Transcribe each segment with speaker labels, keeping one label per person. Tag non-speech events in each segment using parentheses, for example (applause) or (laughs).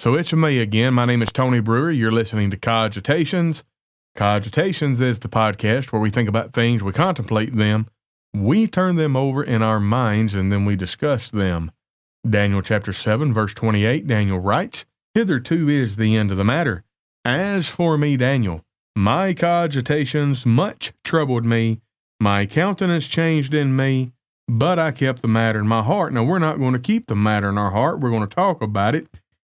Speaker 1: So it's me again. My name is Tony Brewer. You're listening to Cogitations. Cogitations is the podcast where we think about things, we contemplate them, we turn them over in our minds, and then we discuss them. Daniel chapter 7, verse 28, Daniel writes, Hitherto is the end of the matter. As for me, Daniel, my cogitations much troubled me, my countenance changed in me, but I kept the matter in my heart. Now, we're not going to keep the matter in our heart. We're going to talk about it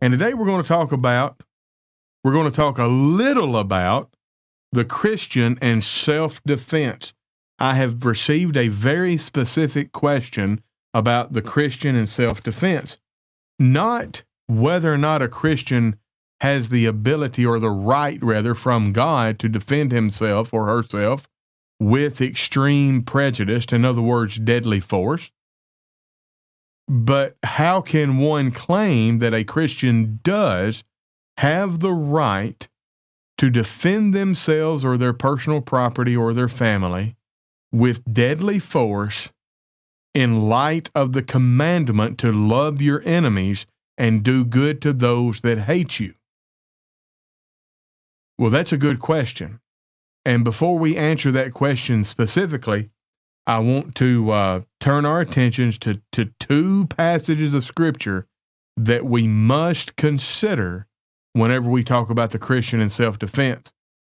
Speaker 1: and today we're going to talk about, we're going to talk a little about the Christian and self defense. I have received a very specific question about the Christian and self defense, not whether or not a Christian has the ability or the right, rather, from God to defend himself or herself with extreme prejudice, in other words, deadly force. But how can one claim that a Christian does have the right to defend themselves or their personal property or their family with deadly force in light of the commandment to love your enemies and do good to those that hate you? Well, that's a good question. And before we answer that question specifically, I want to uh, turn our attentions to, to two passages of Scripture that we must consider whenever we talk about the Christian and self defense.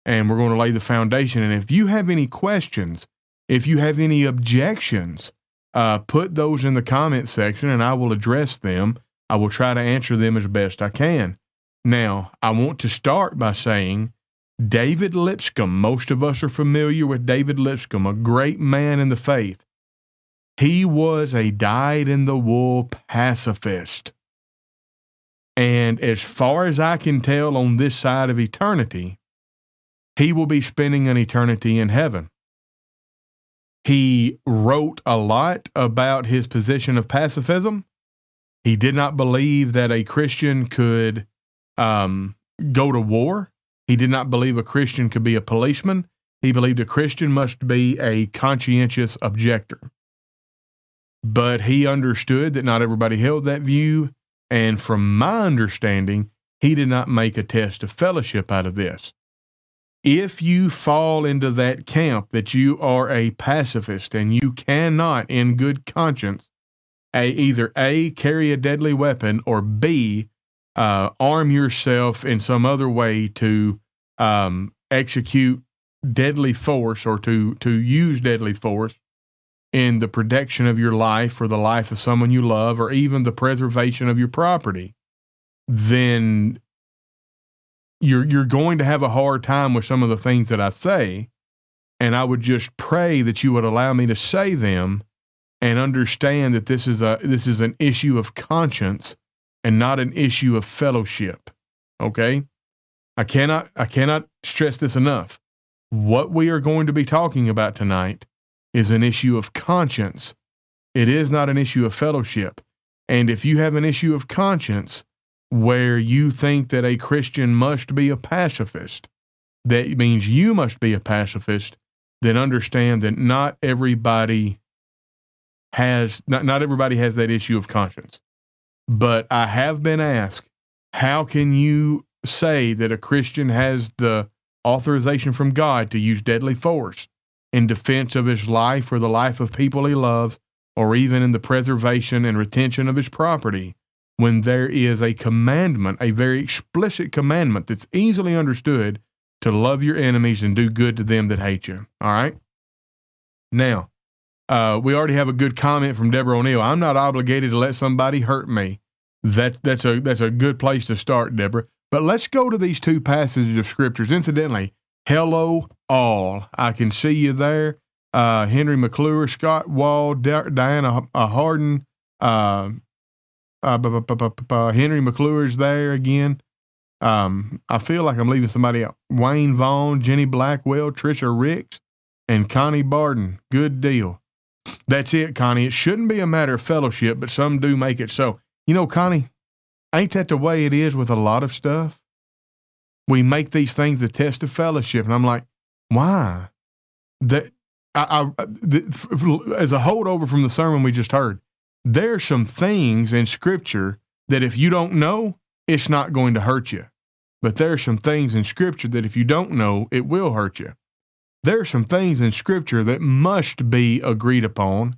Speaker 1: And we're going to lay the foundation. And if you have any questions, if you have any objections, uh, put those in the comment section and I will address them. I will try to answer them as best I can. Now, I want to start by saying David Lipscomb, most of us are familiar with David Lipscomb, a great man in the faith. He was a dyed in the wool pacifist. And as far as I can tell on this side of eternity, he will be spending an eternity in heaven. He wrote a lot about his position of pacifism. He did not believe that a Christian could um, go to war. He did not believe a Christian could be a policeman. He believed a Christian must be a conscientious objector. But he understood that not everybody held that view. And from my understanding, he did not make a test of fellowship out of this. If you fall into that camp that you are a pacifist and you cannot, in good conscience, a, either A, carry a deadly weapon, or B, uh, arm yourself in some other way to um, execute deadly force or to to use deadly force in the protection of your life or the life of someone you love or even the preservation of your property, then you're you're going to have a hard time with some of the things that I say. And I would just pray that you would allow me to say them and understand that this is a this is an issue of conscience and not an issue of fellowship. Okay? I cannot I cannot stress this enough. What we are going to be talking about tonight is an issue of conscience. It is not an issue of fellowship. And if you have an issue of conscience where you think that a Christian must be a pacifist, that means you must be a pacifist, then understand that not everybody has not, not everybody has that issue of conscience. But I have been asked, how can you say that a Christian has the authorization from God to use deadly force in defense of his life or the life of people he loves, or even in the preservation and retention of his property, when there is a commandment, a very explicit commandment that's easily understood to love your enemies and do good to them that hate you. All right? Now, uh, we already have a good comment from Deborah O'Neill. I'm not obligated to let somebody hurt me. That, that's, a, that's a good place to start, Deborah. But let's go to these two passages of scriptures. Incidentally, hello all. I can see you there. Uh, Henry McClure, Scott Wall, Diana uh, Harden, uh, uh, Henry McClure's there again. Um, I feel like I'm leaving somebody out. Wayne Vaughn, Jenny Blackwell, Trisha Ricks, and Connie Barden. Good deal. That's it, Connie. It shouldn't be a matter of fellowship, but some do make it so. You know, Connie, Ain't that the way it is with a lot of stuff? We make these things a test of fellowship, and I'm like, why? That I, I the, as a holdover from the sermon we just heard, there's some things in Scripture that if you don't know, it's not going to hurt you. But there are some things in Scripture that if you don't know, it will hurt you. There are some things in Scripture that must be agreed upon.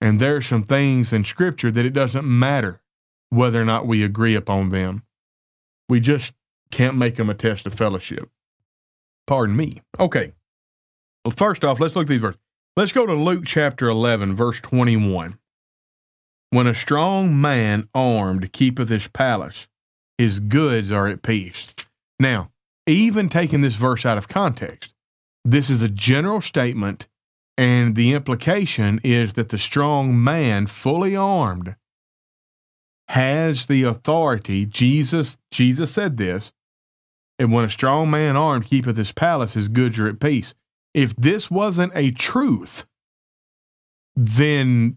Speaker 1: And there are some things in Scripture that it doesn't matter whether or not we agree upon them. We just can't make them a test of fellowship. Pardon me. Okay. Well, first off, let's look at these verses. Let's go to Luke chapter 11, verse 21. When a strong man armed keepeth his palace, his goods are at peace. Now, even taking this verse out of context, this is a general statement, and the implication is that the strong man, fully armed, has the authority. Jesus, Jesus said this, and when a strong man armed keepeth his palace, his goods are at peace. If this wasn't a truth, then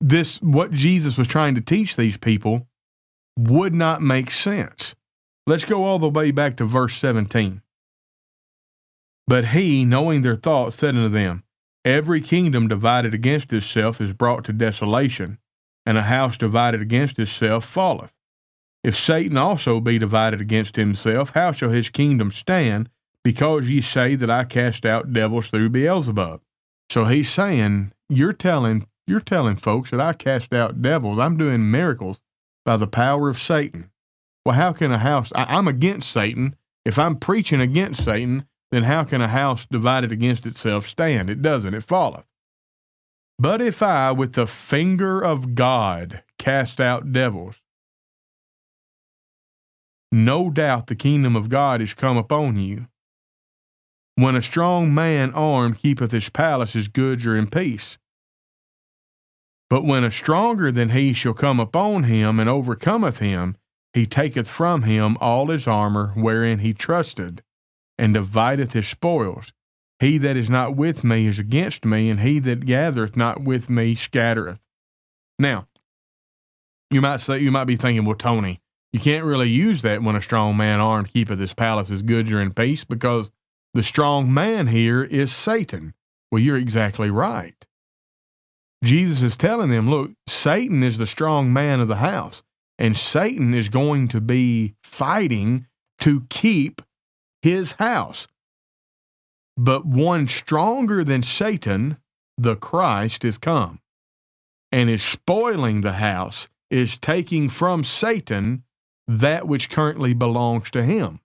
Speaker 1: this what Jesus was trying to teach these people would not make sense. Let's go all the way back to verse 17. But he, knowing their thoughts, said unto them, Every kingdom divided against itself is brought to desolation, and a house divided against itself falleth. If Satan also be divided against himself, how shall his kingdom stand? Because ye say that I cast out devils through Beelzebub. So he's saying, You're telling you're telling folks that I cast out devils. I'm doing miracles by the power of Satan. Well, how can a house, I, I'm against Satan. If I'm preaching against Satan, then how can a house divided against itself stand? It doesn't, it falleth. But if I, with the finger of God, cast out devils, no doubt the kingdom of God is come upon you. When a strong man armed keepeth his palace, his goods are in peace. But when a stronger than he shall come upon him and overcometh him, he taketh from him all his armor wherein he trusted, and divideth his spoils. He that is not with me is against me, and he that gathereth not with me scattereth. Now, you might say you might be thinking, well, Tony, you can't really use that when a strong man armed keepeth his palace, his goods are in peace, because the strong man here is Satan. Well, you're exactly right. Jesus is telling them, look, Satan is the strong man of the house, and Satan is going to be fighting to keep his house. But one stronger than Satan, the Christ, is come and is spoiling the house, is taking from Satan that which currently belongs to him.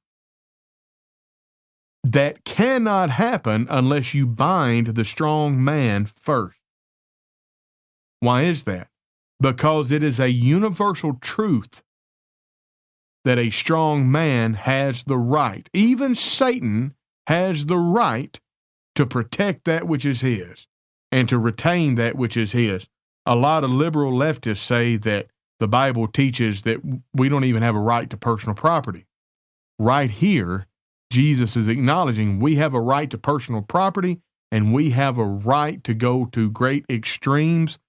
Speaker 1: That cannot happen unless you bind the strong man first. Why is that? Because it is a universal truth that a strong man has the right, even Satan has the right to protect that which is his and to retain that which is his. A lot of liberal leftists say that the Bible teaches that we don't even have a right to personal property. Right here, Jesus is acknowledging we have a right to personal property and we have a right to go to great extremes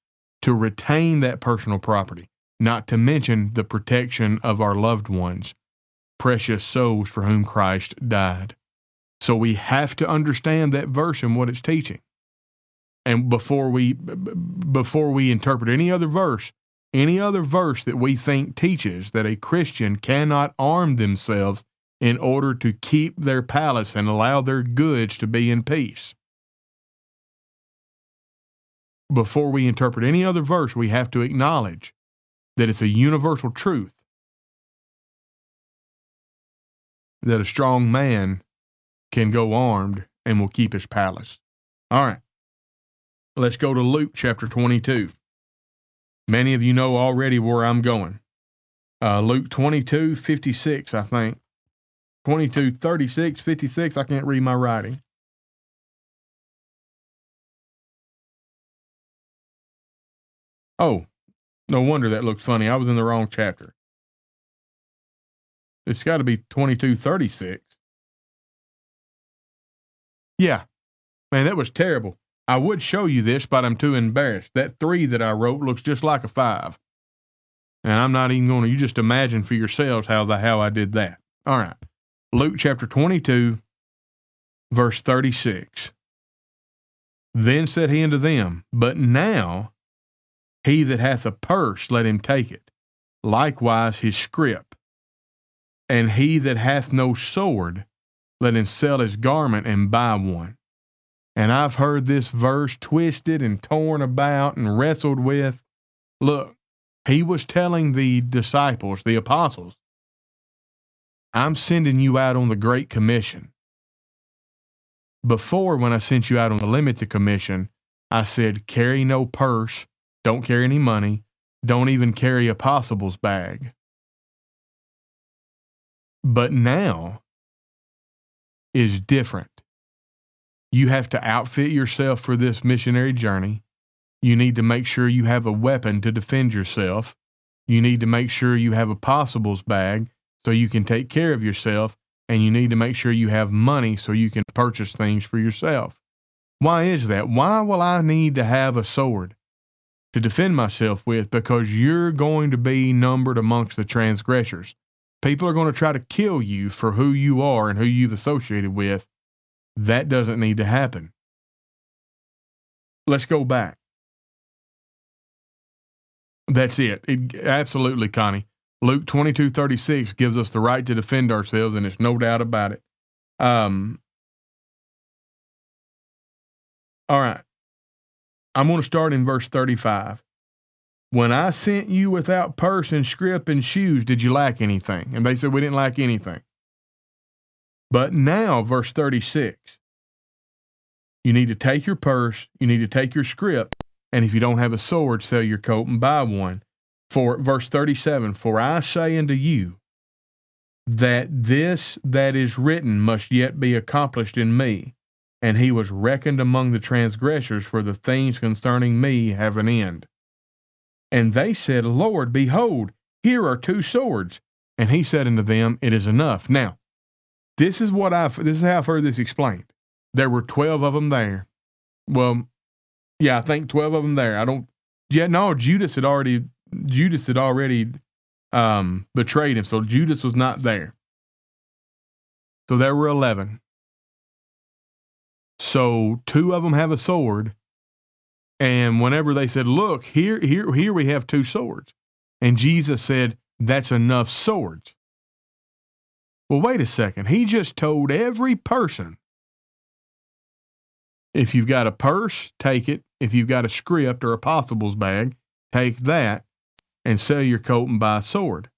Speaker 1: to retain that personal property, not to mention the protection of our loved ones, precious souls for whom Christ died. So we have to understand that verse and what it's teaching. And before we before we interpret any other verse, any other verse that we think teaches that a Christian cannot arm themselves in order to keep their palace and allow their goods to be in peace before we interpret any other verse, we have to acknowledge that it's a universal truth that a strong man can go armed and will keep his palace. All right. Let's go to Luke chapter 22. Many of you know already where I'm going. Uh, Luke 22, 56, I think. 22, 36, 56. I can't read my writing. Oh, no wonder that looked funny. I was in the wrong chapter. It's got to be 2236. Yeah. Man, that was terrible. I would show you this, but I'm too embarrassed. That three that I wrote looks just like a five. And I'm not even going to, you just imagine for yourselves how, the, how I did that. All right. Luke chapter 22, verse 36. Then said he unto them, But now he that hath a purse, let him take it, likewise his scrip. And he that hath no sword, let him sell his garment and buy one. And I've heard this verse twisted and torn about and wrestled with. Look, he was telling the disciples, the apostles, I'm sending you out on the Great Commission. Before, when I sent you out on the limited commission, I said, carry no purse, don't carry any money, don't even carry a possibles bag. But now is different. You have to outfit yourself for this missionary journey. You need to make sure you have a weapon to defend yourself. You need to make sure you have a possibles bag so you can take care of yourself. And you need to make sure you have money so you can purchase things for yourself. Why is that? Why will I need to have a sword to defend myself with? Because you're going to be numbered amongst the transgressors. People are going to try to kill you for who you are and who you've associated with. That doesn't need to happen. Let's go back. That's it. it absolutely, Connie. Luke 22 36 gives us the right to defend ourselves, and it's no doubt about it. Um, all right. I'm going to start in verse 35. When I sent you without purse and scrip and shoes, did you lack anything? And they said, We didn't lack anything. But now, verse 36, you need to take your purse, you need to take your scrip, and if you don't have a sword, sell your coat and buy one. For verse 37, for I say unto you that this that is written must yet be accomplished in me and he was reckoned among the transgressors, for the things concerning me have an end. And they said, Lord, behold, here are two swords. And he said unto them, It is enough. Now, this is what I've this is how I've heard this explained. There were twelve of them there. Well, yeah, I think twelve of them there. I don't. Yeah, no, Judas had already Judas had already um, betrayed him, so Judas was not there. So there were eleven. So two of them have a sword. And whenever they said, Look, here, here, here we have two swords. And Jesus said, That's enough swords. Well, wait a second. He just told every person if you've got a purse, take it. If you've got a scrip or a possibles bag, take that and sell your coat and buy a sword.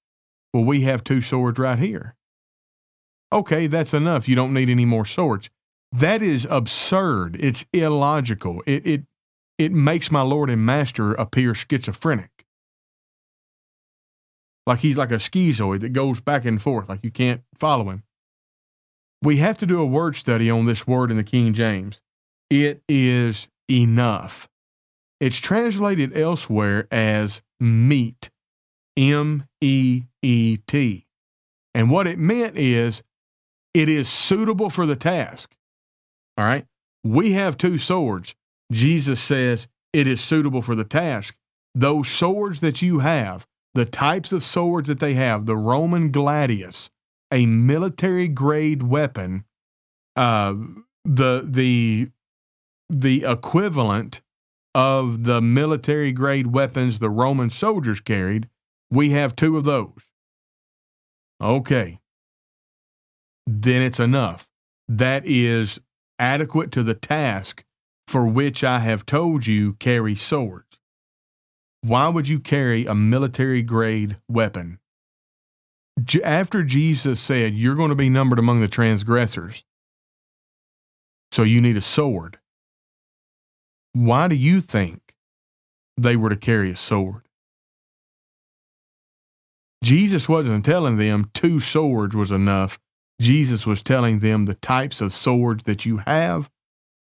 Speaker 1: Well, we have two swords right here. Okay, that's enough. You don't need any more swords. That is absurd. It's illogical. It, it, it makes my Lord and Master appear schizophrenic. Like he's like a schizoid that goes back and forth, like you can't follow him. We have to do a word study on this word in the King James. It is enough. It's translated elsewhere as meet, M E E T. And what it meant is it is suitable for the task. All right. We have two swords. Jesus says it is suitable for the task. Those swords that you have, the types of swords that they have, the Roman gladius, a military grade weapon, uh, the the the equivalent of the military grade weapons the Roman soldiers carried, we have two of those. Okay. Then it's enough. That is adequate to the task for which I have told you carry swords. Why would you carry a military grade weapon? After Jesus said, You're going to be numbered among the transgressors, so you need a sword. Why do you think they were to carry a sword? Jesus wasn't telling them two swords was enough. Jesus was telling them the types of swords that you have,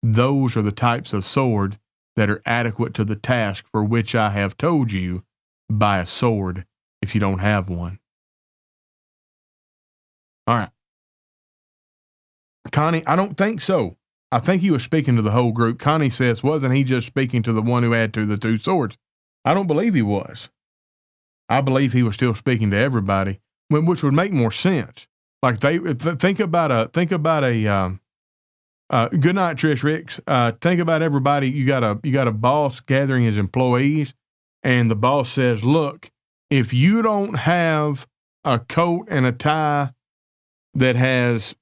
Speaker 1: those are the types of swords that are adequate to the task for which I have told you buy a sword if you don't have one. All right. Connie, I don't think so. I think he was speaking to the whole group. Connie says, wasn't he just speaking to the one who had to the two swords? I don't believe he was. I believe he was still speaking to everybody, which would make more sense. Like they think about a think about a um, uh, good night, Trish Ricks. Uh, think about everybody. You got a you got a boss gathering his employees, and the boss says, "Look, if you don't have a coat and a tie that has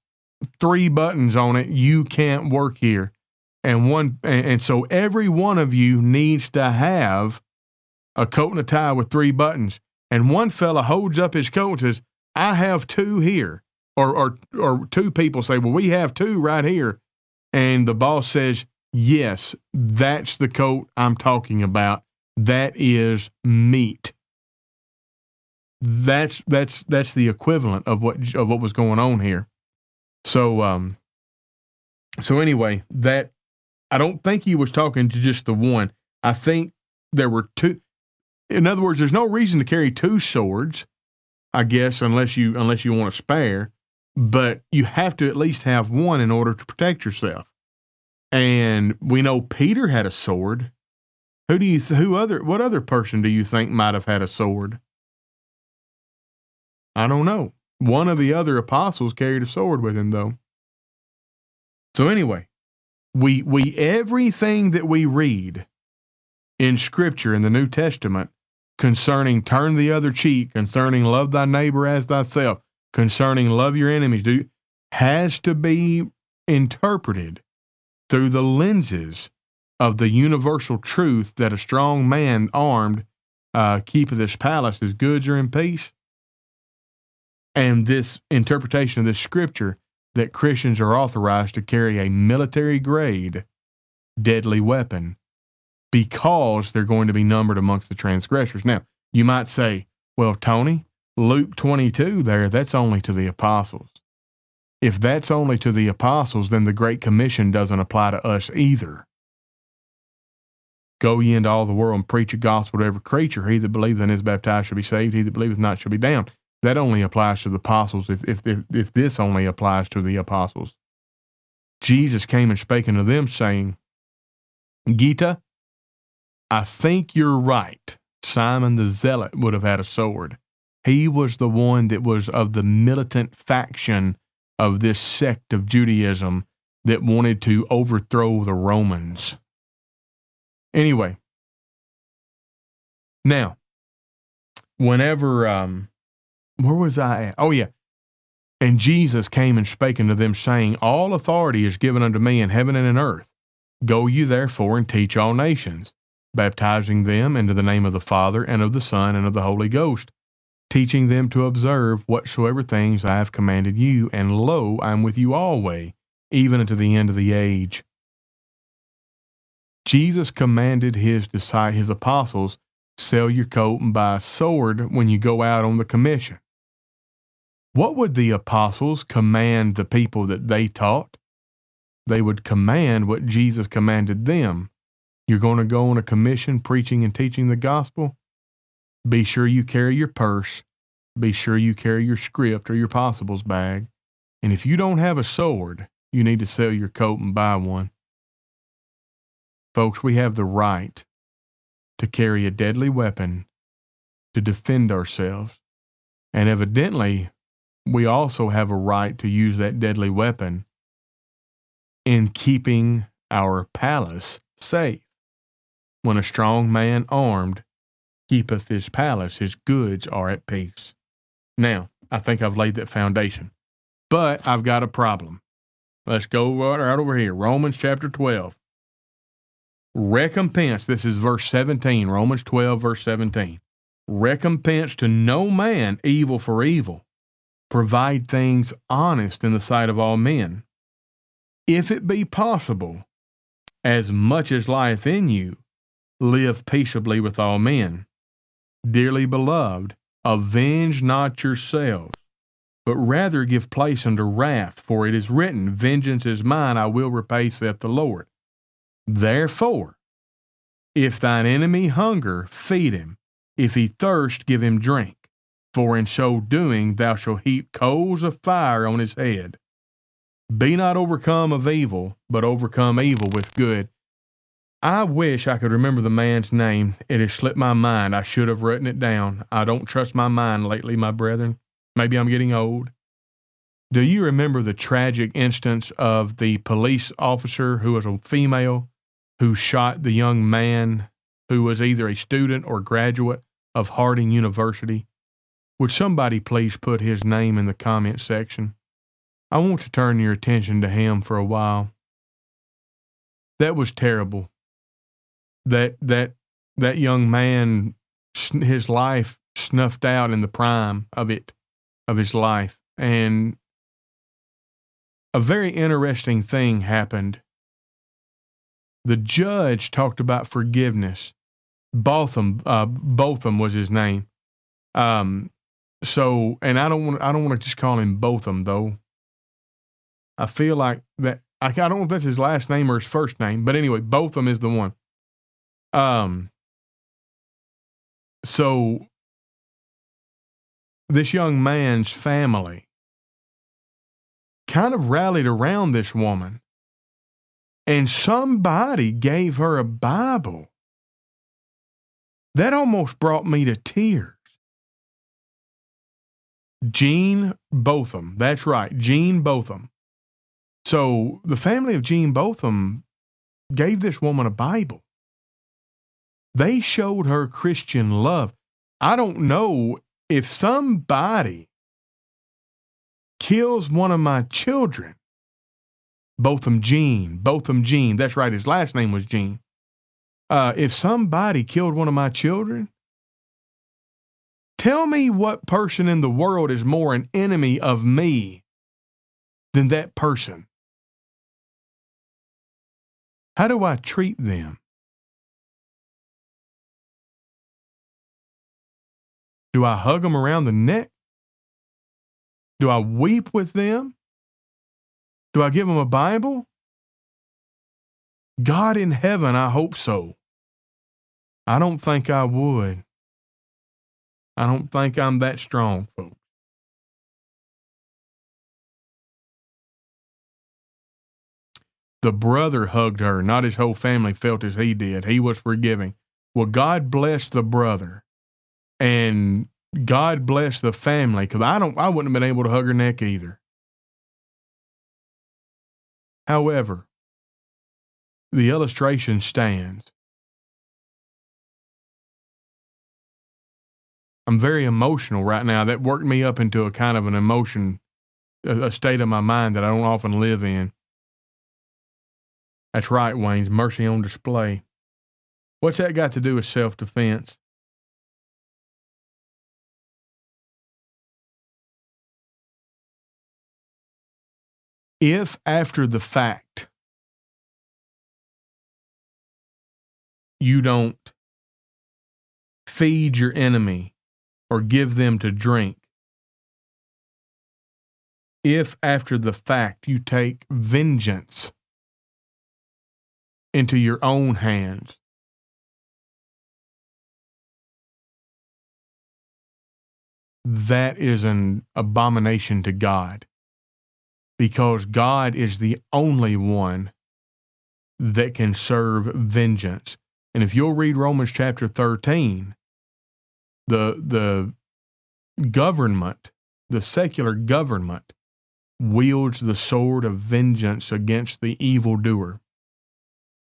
Speaker 1: three buttons on it, you can't work here. And one and, and so every one of you needs to have a coat and a tie with three buttons. And one fella holds up his coat and says, I have two here. Or or or two people say, Well, we have two right here. And the boss says, Yes, that's the coat I'm talking about. That is meet. That's that's that's the equivalent of what of what was going on here. So um so anyway, that I don't think he was talking to just the one. I think there were two in other words, there's no reason to carry two swords, I guess, unless you unless you want to spare, but you have to at least have one in order to protect yourself. And we know Peter had a sword. Who do you th- who other what other person do you think might have had a sword? I don't know. One of the other apostles carried a sword with him though. So anyway, we we everything that we read in scripture in the New Testament concerning turn the other cheek, concerning love thy neighbor as thyself, concerning love your enemies, do has to be interpreted through the lenses of the universal truth that a strong man armed uh, keepeth his palace, his goods are in peace. And this interpretation of this scripture that Christians are authorized to carry a military grade deadly weapon because they're going to be numbered amongst the transgressors. Now, you might say, well, Tony, Luke 22 there, that's only to the apostles. If that's only to the apostles, then the Great Commission doesn't apply to us either. Go ye into all the world and preach the gospel to every creature. He that believeth and is baptized shall be saved. He that believeth not shall be damned. That only applies to the apostles if, if, if, if this only applies to the apostles. Jesus came and spake unto them, saying, Gita, I think you're right. Simon the Zealot would have had a sword. He was the one that was of the militant faction of this sect of Judaism that wanted to overthrow the Romans. Anyway, now, whenever, um, where was I at? Oh, yeah. And Jesus came and spake unto them, saying, All authority is given unto me in heaven and in earth. Go you therefore and teach all nations baptizing them into the name of the Father and of the Son and of the Holy Ghost, teaching them to observe whatsoever things I have commanded you, and lo, I am with you always, even unto the end of the age. Jesus commanded his disciples, his apostles, sell your coat and buy a sword when you go out on the commission. What would the apostles command the people that they taught? They would command what Jesus commanded them you're going to go on a commission preaching and teaching the gospel? Be sure you carry your purse. Be sure you carry your scrip or your possibles bag. And if you don't have a sword, you need to sell your coat and buy one. Folks, we have the right to carry a deadly weapon to defend ourselves. And evidently, we also have a right to use that deadly weapon in keeping our palace safe. When a strong man armed keepeth his palace, his goods are at peace. Now, I think I've laid that foundation. But I've got a problem. Let's go right over here. Romans chapter 12. Recompense. This is verse 17. Romans 12, verse 17. Recompense to no man evil for evil. Provide things honest in the sight of all men. If it be possible, as much as lieth in you, live peaceably with all men. Dearly beloved, avenge not yourselves, but rather give place unto wrath, for it is written, Vengeance is mine, I will repay, saith the Lord. Therefore, if thine enemy hunger, feed him. If he thirst, give him drink. For in so doing, thou shalt heap coals of fire on his head. Be not overcome of evil, but overcome evil with good. I wish I could remember the man's name. It has slipped my mind. I should have written it down. I don't trust my mind lately, my brethren. Maybe I'm getting old. Do you remember the tragic instance of the police officer who was a female who shot the young man who was either a student or graduate of Harding University? Would somebody please put his name in the comment section? I want to turn your attention to him for a while. That was terrible. That that that young man, his life snuffed out in the prime of it, of his life, and a very interesting thing happened. The judge talked about forgiveness. Botham, uh, Botham was his name. Um, so, and I don't want, I don't want to just call him Botham though. I feel like that. I, I don't know if that's his last name or his first name, but anyway, Botham is the one. Um. So, this young man's family kind of rallied around this woman, and somebody gave her a Bible. That almost brought me to tears. Jean Botham. That's right, Jean Botham. So the family of Jean Botham gave this woman a Bible. They showed her Christian love. I don't know if somebody kills one of my children, Botham Jean, Botham Jean, that's right, his last name was Jean. Uh, if somebody killed one of my children, Tell me what person in the world is more an enemy of me than that person. How do I treat them? Do I hug them around the neck? Do I weep with them? Do I give them a Bible? God in heaven, I hope so. I don't think I would. I don't think I'm that strong, folks. The brother hugged her, not his whole family felt as he did. He was forgiving. Well, God bless the brother and God bless the family because I don't I wouldn't have been able to hug her neck either. However, the illustration stands. I'm very emotional right now. That worked me up into a kind of an emotion, a, a state of my mind that I don't often live in. That's right, Wayne's mercy on display. What's that got to do with self defense? If after the fact you don't feed your enemy or give them to drink. If after the fact you take vengeance into your own hands, that is an abomination to God because God is the only one that can serve vengeance. And if you'll read Romans chapter 13, the the government, the secular government, wields the sword of vengeance against the evildoer.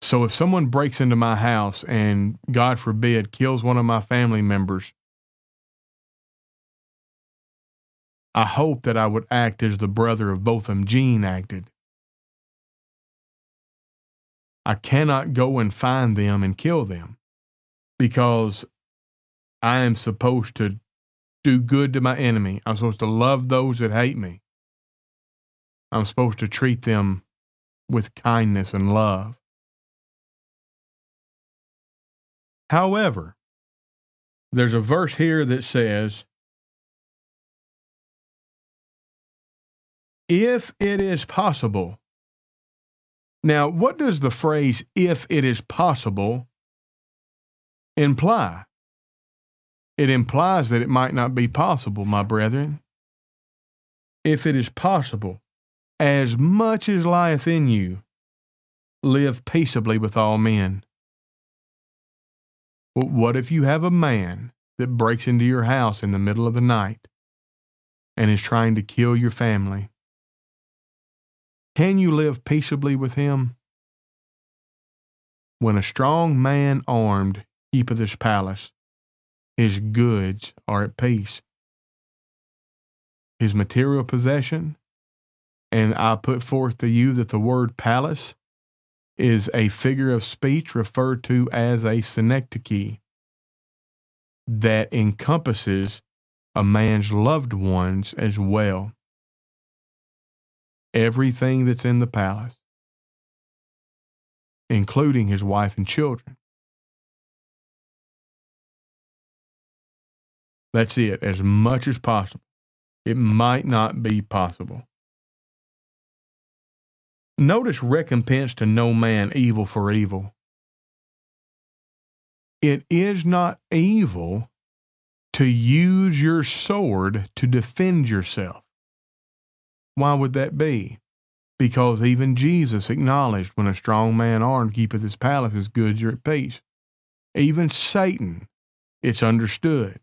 Speaker 1: So if someone breaks into my house and, God forbid, kills one of my family members, I hope that I would act as the brother of Botham Jean acted. I cannot go and find them and kill them because I am supposed to do good to my enemy. I'm supposed to love those that hate me. I'm supposed to treat them with kindness and love. However, there's a verse here that says, if it is possible. Now, what does the phrase, if it is possible, imply? it implies that it might not be possible, my brethren. If it is possible, as much as lieth in you, live peaceably with all men. Well, what if you have a man that breaks into your house in the middle of the night and is trying to kill your family? Can you live peaceably with him? When a strong man armed keepeth his palace, his goods are at peace. his material possession. And I put forth to you that the word palace is a figure of speech referred to as a synecdoche that encompasses a man's loved ones as well. Everything that's in the palace, including his wife and children. That's it, as much as possible. It might not be possible. Notice recompense to no man evil for evil. It is not evil to use your sword to defend yourself. Why would that be? Because even Jesus acknowledged when a strong man armed keepeth his palace, his goods are at peace. Even Satan, it's understood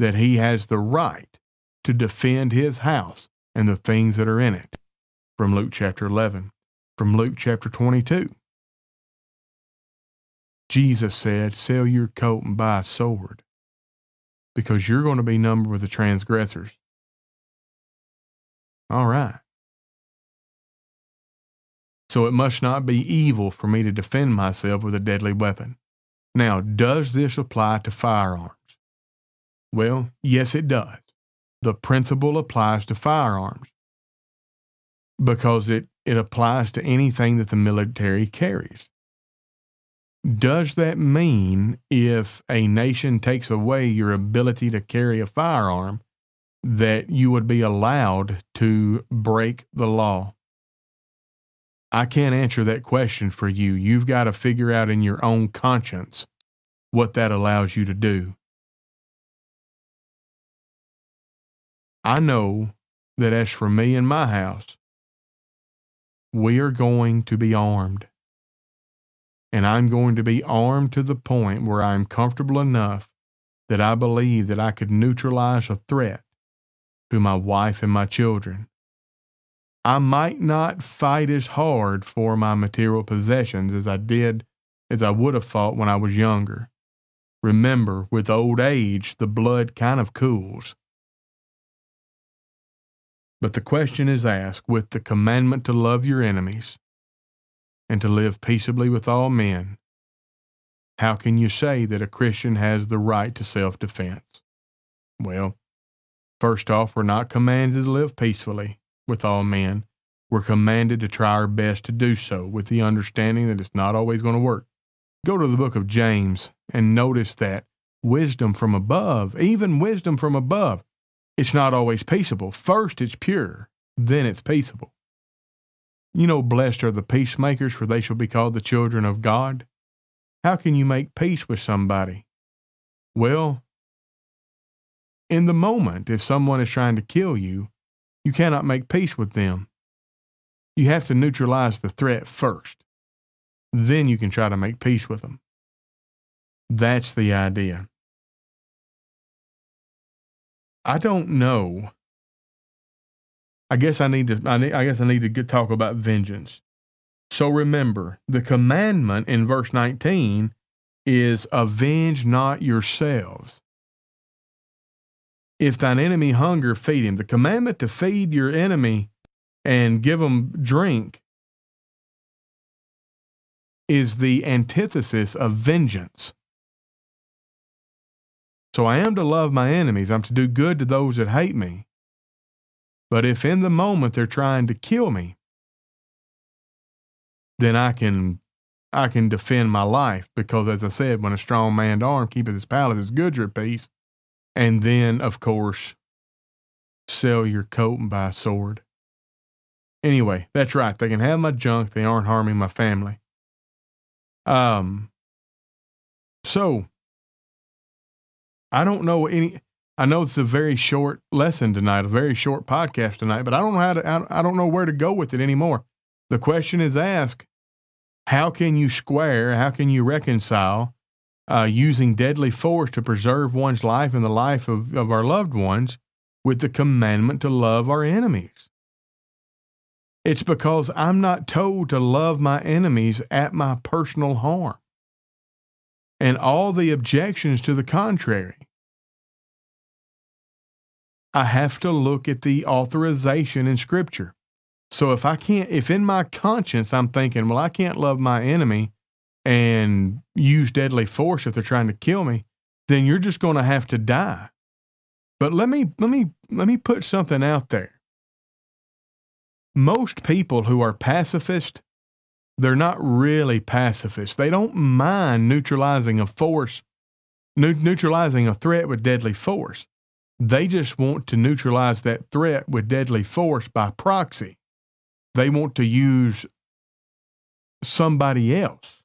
Speaker 1: that he has the right to defend his house and the things that are in it. From Luke chapter 11. From Luke chapter 22. Jesus said, Sell your coat and buy a sword because you're going to be numbered with the transgressors. All right. So it must not be evil for me to defend myself with a deadly weapon. Now, does this apply to firearms? Well, yes, it does. The principle applies to firearms because it, it applies to anything that the military carries. Does that mean if a nation takes away your ability to carry a firearm, that you would be allowed to break the law? I can't answer that question for you. You've got to figure out in your own conscience what that allows you to do. I know that as for me and my house, we are going to be armed. And I'm going to be armed to the point where I'm comfortable enough that I believe that I could neutralize a threat to my wife and my children. I might not fight as hard for my material possessions as I did, as I would have fought when I was younger. Remember, with old age, the blood kind of cools. But the question is asked with the commandment to love your enemies and to live peaceably with all men. How can you say that a Christian has the right to self defense? Well, first off, we're not commanded to live peacefully with all men. We're commanded to try our best to do so with the understanding that it's not always going to work. Go to the book of James and notice that wisdom from above, even wisdom from above, it's not always peaceable. First, it's pure, then it's peaceable. You know, blessed are the peacemakers, for they shall be called the children of God. How can you make peace with somebody? Well, in the moment, if someone is trying to kill you, you cannot make peace with them. You have to neutralize the threat first. Then you can try to make peace with them. That's the idea. I don't know. I guess I need to. I, need, I guess I need to get, talk about vengeance. So remember, the commandment in verse 19 is avenge not yourselves. If thine enemy hunger, feed him. The commandment to feed your enemy and give him drink is the antithesis of vengeance. So I am to love my enemies. I'm to do good to those that hate me. But if in the moment they're trying to kill me, then I can I can defend my life because as I said, when a strong man's arm keepeth his palace, his goods are at peace. And then, of course, sell your coat and buy a sword. Anyway, that's right. They can have my junk. They aren't harming my family. Um. So I don't know any. I know it's a very short lesson tonight, a very short podcast tonight, but I don't know how to. I don't know where to go with it anymore. The question is asked: How can you square? How can you reconcile uh, using deadly force to preserve one's life and the life of, of our loved ones with the commandment to love our enemies? It's because I'm not told to love my enemies at my personal harm and all the objections to the contrary. I have to look at the authorization in Scripture. So if I can't, if in my conscience I'm thinking, well, I can't love my enemy and use deadly force if they're trying to kill me, then you're just going to have to die. But let me let me let me put something out there. Most people who are pacifist, they're not really pacifist. They don't mind neutralizing a force, neutralizing a threat with deadly force. They just want to neutralize that threat with deadly force by proxy. They want to use somebody else.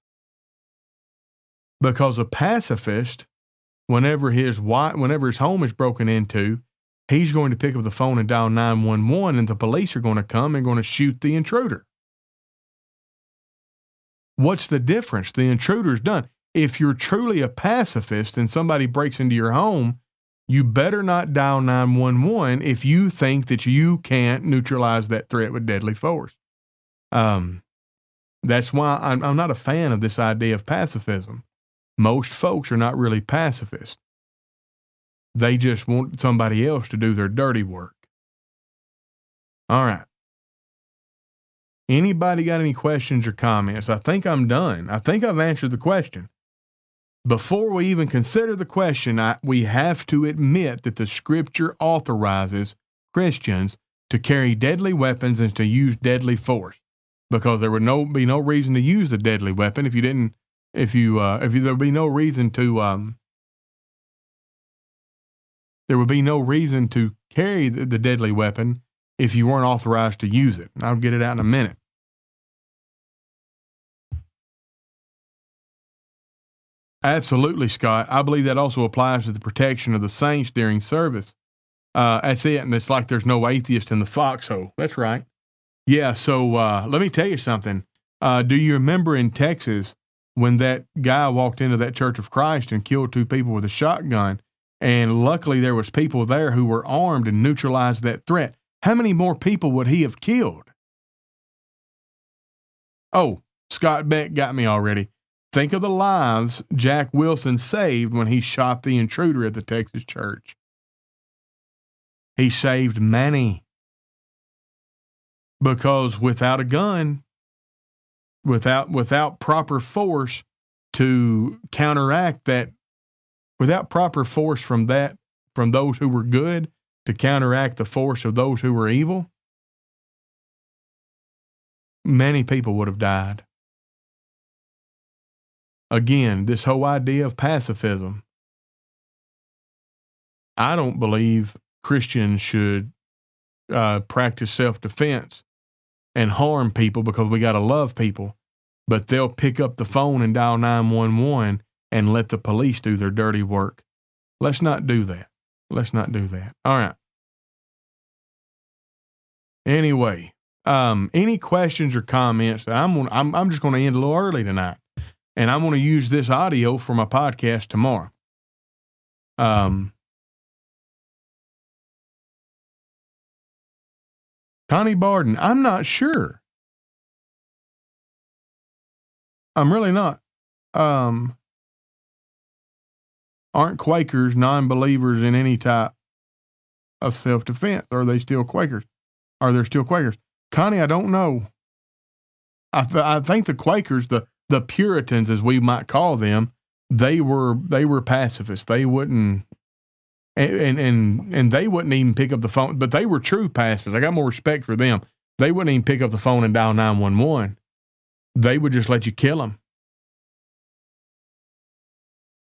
Speaker 1: Because a pacifist, whenever his wife, whenever his home is broken into, he's going to pick up the phone and dial 911 and the police are going to come and going to shoot the intruder. What's the difference? The intruder's done. If you're truly a pacifist and somebody breaks into your home, you better not dial 911 if you think that you can't neutralize that threat with deadly force. Um, that's why I'm, I'm not a fan of this idea of pacifism. Most folks are not really pacifists. They just want somebody else to do their dirty work. All right. Anybody got any questions or comments? I think I'm done. I think I've answered the question before we even consider the question, I, we have to admit that the scripture authorizes Christians to carry deadly weapons and to use deadly force because there would no be no reason to use a deadly weapon if you didn't if you uh, if you, there would be no reason to um, there would be no reason to carry the, the deadly weapon if you weren't authorized to use it. I'll get it out in a minute. Absolutely, Scott. I believe that also applies to the protection of the saints during service. Uh, that's it. And it's like there's no atheist in the foxhole. That's right. Yeah. So uh, let me tell you something. Uh, do you remember in Texas when that guy walked into that Church of Christ and killed two people with a shotgun? And luckily, there was people there who were armed and neutralized that threat. How many more people would he have killed? Oh, Scott Beck got me already. Think of the lives Jack Wilson saved when he shot the intruder at the Texas church. He saved many. Because without a gun, without without proper force to counteract that without proper force from that from those who were good to counteract the force of those who were evil, many people would have died. Again, this whole idea of pacifism. I don't believe Christians should uh, practice self defense and harm people because we got to love people, but they'll pick up the phone and dial 911 and let the police do their dirty work. Let's not do that. Let's not do that. All right. Anyway, um, any questions or comments? I'm I'm I'm just going to end a little early tonight and I'm going to use this audio for my podcast tomorrow. Um, Connie Barden, I'm not sure. I'm really not. Um, aren't Quakers non believers in any type of self defense? Are they still Quakers? Are there still Quakers? Connie, I don't know. I, th- I think the Quakers, the the Puritans, as we might call them, they were they were pacifists. They wouldn't and and and they wouldn't even pick up the phone, but they were true pastors. I got more respect for them. They wouldn't even pick up the phone and dial nine one one. They would just let you kill them.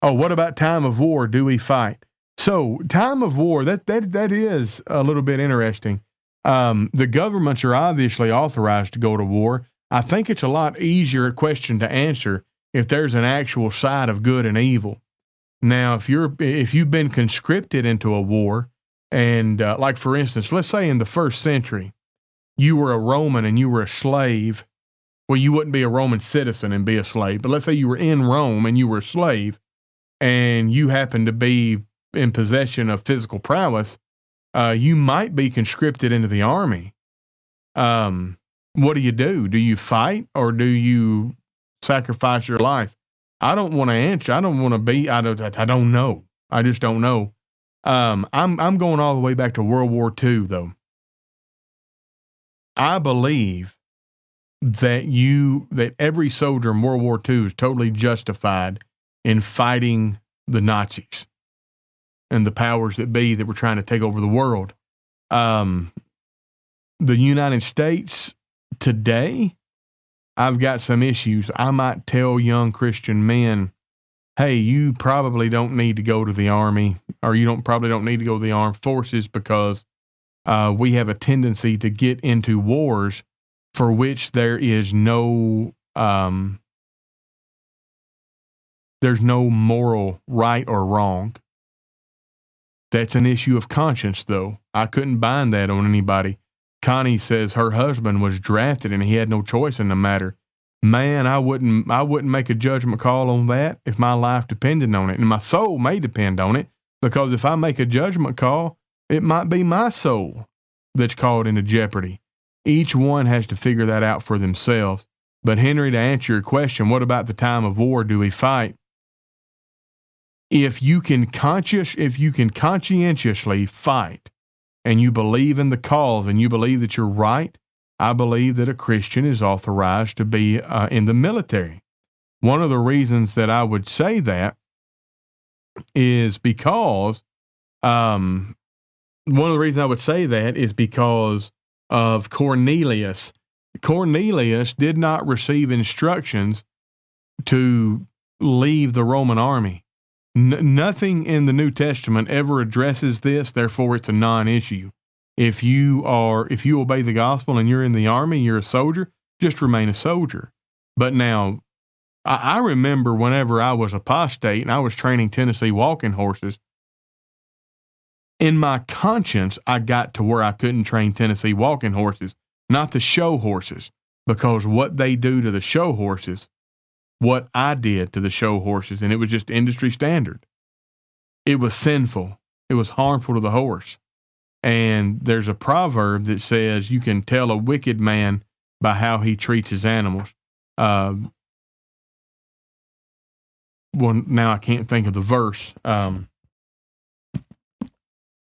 Speaker 1: Oh, what about time of war? Do we fight? So, time of war that that that is a little bit interesting. Um, the governments are obviously authorized to go to war. I think it's a lot easier question to answer if there's an actual side of good and evil. Now, if you're if you've been conscripted into a war, and uh, like for instance, let's say in the first century, you were a Roman and you were a slave. Well, you wouldn't be a Roman citizen and be a slave, but let's say you were in Rome and you were a slave, and you happened to be in possession of physical prowess. Uh, you might be conscripted into the army. Um, what do you do? Do you fight or do you sacrifice your life? I don't want to answer. I don't want to be. I don't. I don't know. I just don't know. Um, I'm I'm going all the way back to World War II though. I believe that you that every soldier in World War II is totally justified in fighting the Nazis and the powers that be that were trying to take over the world. Um, the United States today, I've got some issues. I might tell young Christian men, hey, you probably don't need to go to the army, or you don't probably don't need to go to the armed forces because uh, we have a tendency to get into wars for which there is no um, there's no moral right or wrong. That's an issue of conscience, though. I couldn't bind that on anybody. Connie says her husband was drafted and he had no choice in the matter. Man, I wouldn't I wouldn't make a judgment call on that if my life depended on it. And my soul may depend on it because if I make a judgment call, it might be my soul that's called into jeopardy. Each one has to figure that out for themselves. But Henry, to answer your question, what about the time of war do we fight? If you can conscious if you can conscientiously fight and you believe in the cause and you believe that you're right, I believe that a Christian is authorized to be uh, in the military. One of the reasons that I would say that is because um, one of the reasons I would say that is because of Cornelius. Cornelius did not receive instructions to leave the Roman army. N- nothing in the New Testament ever addresses this, therefore, it's a non issue. If you are, if you obey the gospel and you're in the army, you're a soldier, just remain a soldier. But now, I, I remember whenever I was apostate and I was training Tennessee walking horses, in my conscience, I got to where I couldn't train Tennessee walking horses, not the show horses, because what they do to the show horses, what I did to the show horses, and it was just industry standard. It was sinful, it was harmful to the horse. And there's a proverb that says you can tell a wicked man by how he treats his animals. Uh, well, now I can't think of the verse. Um,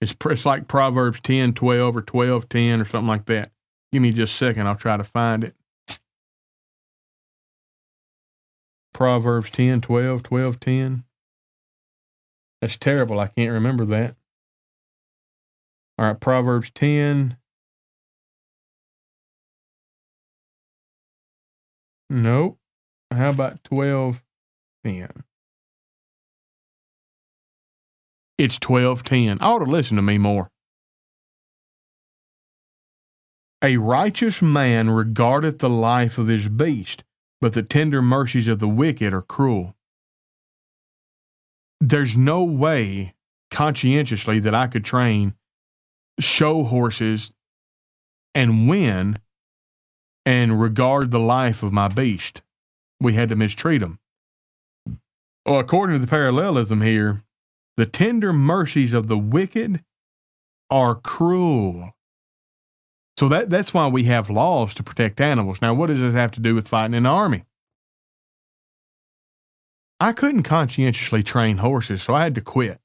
Speaker 1: it's, it's like Proverbs 10, 12 or 12, 10 or something like that. Give me just a second. I'll try to find it. Proverbs 10, 12, 12, 10. That's terrible. I can't remember that. All right, Proverbs 10. Nope. How about 12, 10? It's 1210. I ought to listen to me more. A righteous man regardeth the life of his beast, but the tender mercies of the wicked are cruel. There's no way conscientiously that I could train show horses and win and regard the life of my beast. We had to mistreat them. Well, according to the parallelism here, the tender mercies of the wicked are cruel. So that, that's why we have laws to protect animals. Now, what does this have to do with fighting in the army? I couldn't conscientiously train horses, so I had to quit.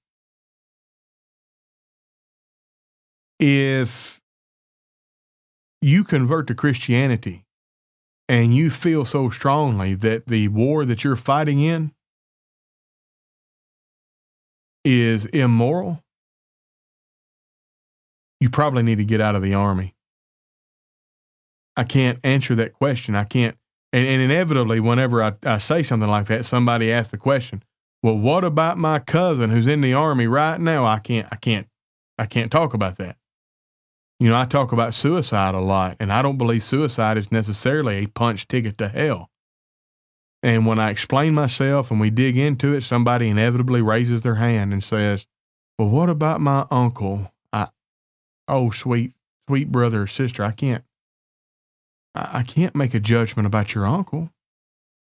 Speaker 1: If you convert to Christianity and you feel so strongly that the war that you're fighting in is immoral, you probably need to get out of the army. I can't answer that question. I can't. And, and inevitably, whenever I, I say something like that, somebody asks the question, well, what about my cousin who's in the army right now? I can't, I can't, I can't talk about that. You know, I talk about suicide a lot, and I don't believe suicide is necessarily a punch ticket to hell. And when I explain myself and we dig into it, somebody inevitably raises their hand and says, Well, what about my uncle? I, oh, sweet, sweet brother or sister, I can't, I, can't make a judgment about your uncle.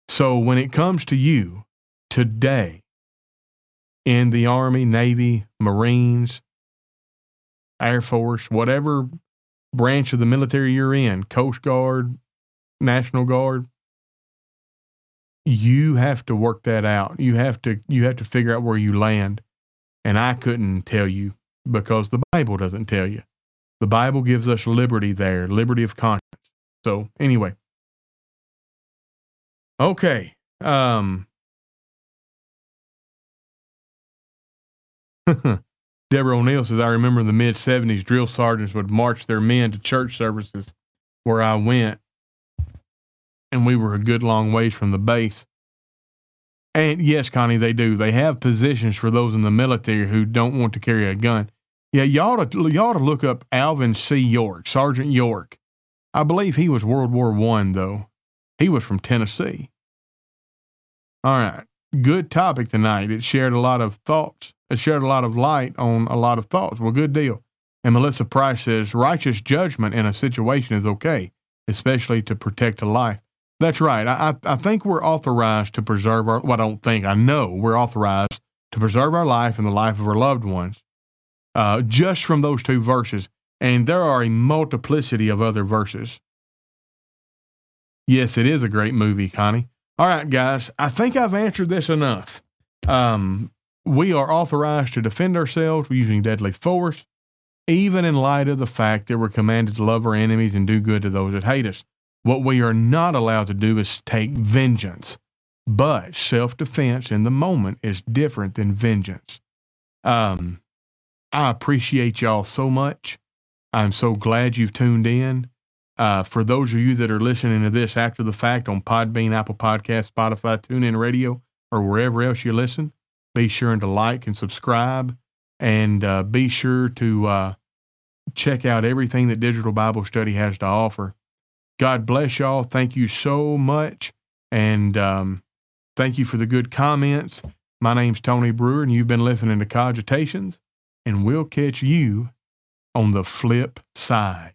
Speaker 1: So when it comes to you today in the Army, Navy, Marines, Air Force, whatever branch of the military you're in, Coast Guard, National Guard, you have to work that out. You have to you have to figure out where you land. and I couldn't tell you because the Bible doesn't tell you. The Bible gives us liberty there, liberty of conscience. So, anyway. Okay. Um (laughs) Deborah O'Neill says, I remember in the mid 70s, drill sergeants would march their men to church services where I went, and we were a good long ways from the base. And yes, Connie, they do. They have positions for those in the military who don't want to carry a gun. Yeah, you ought to, you ought to look up Alvin C. York, Sergeant York. I believe he was World War One, though. He was from Tennessee. All right. Good topic tonight. It shared a lot of thoughts. It shared a lot of light on a lot of thoughts. Well, good deal. And Melissa Price says righteous judgment in a situation is okay, especially to protect a life. That's right. I, I think we're authorized to preserve our, well, I don't think, I know we're authorized to preserve our life and the life of our loved ones uh, just from those two verses. And there are a multiplicity of other verses. Yes, it is a great movie, Connie. All right, guys, I think I've answered this enough. Um, we are authorized to defend ourselves using deadly force, even in light of the fact that we're commanded to love our enemies and do good to those that hate us. What we are not allowed to do is take vengeance. But self defense in the moment is different than vengeance. Um, I appreciate y'all so much. I'm so glad you've tuned in. Uh, for those of you that are listening to this after the fact on Podbean, Apple Podcast, Spotify, TuneIn Radio, or wherever else you listen, be sure to like and subscribe, and uh, be sure to uh, check out everything that Digital Bible Study has to offer. God bless y'all. Thank you so much, and um, thank you for the good comments. My name's Tony Brewer, and you've been listening to Cogitations and we'll catch you on the flip side.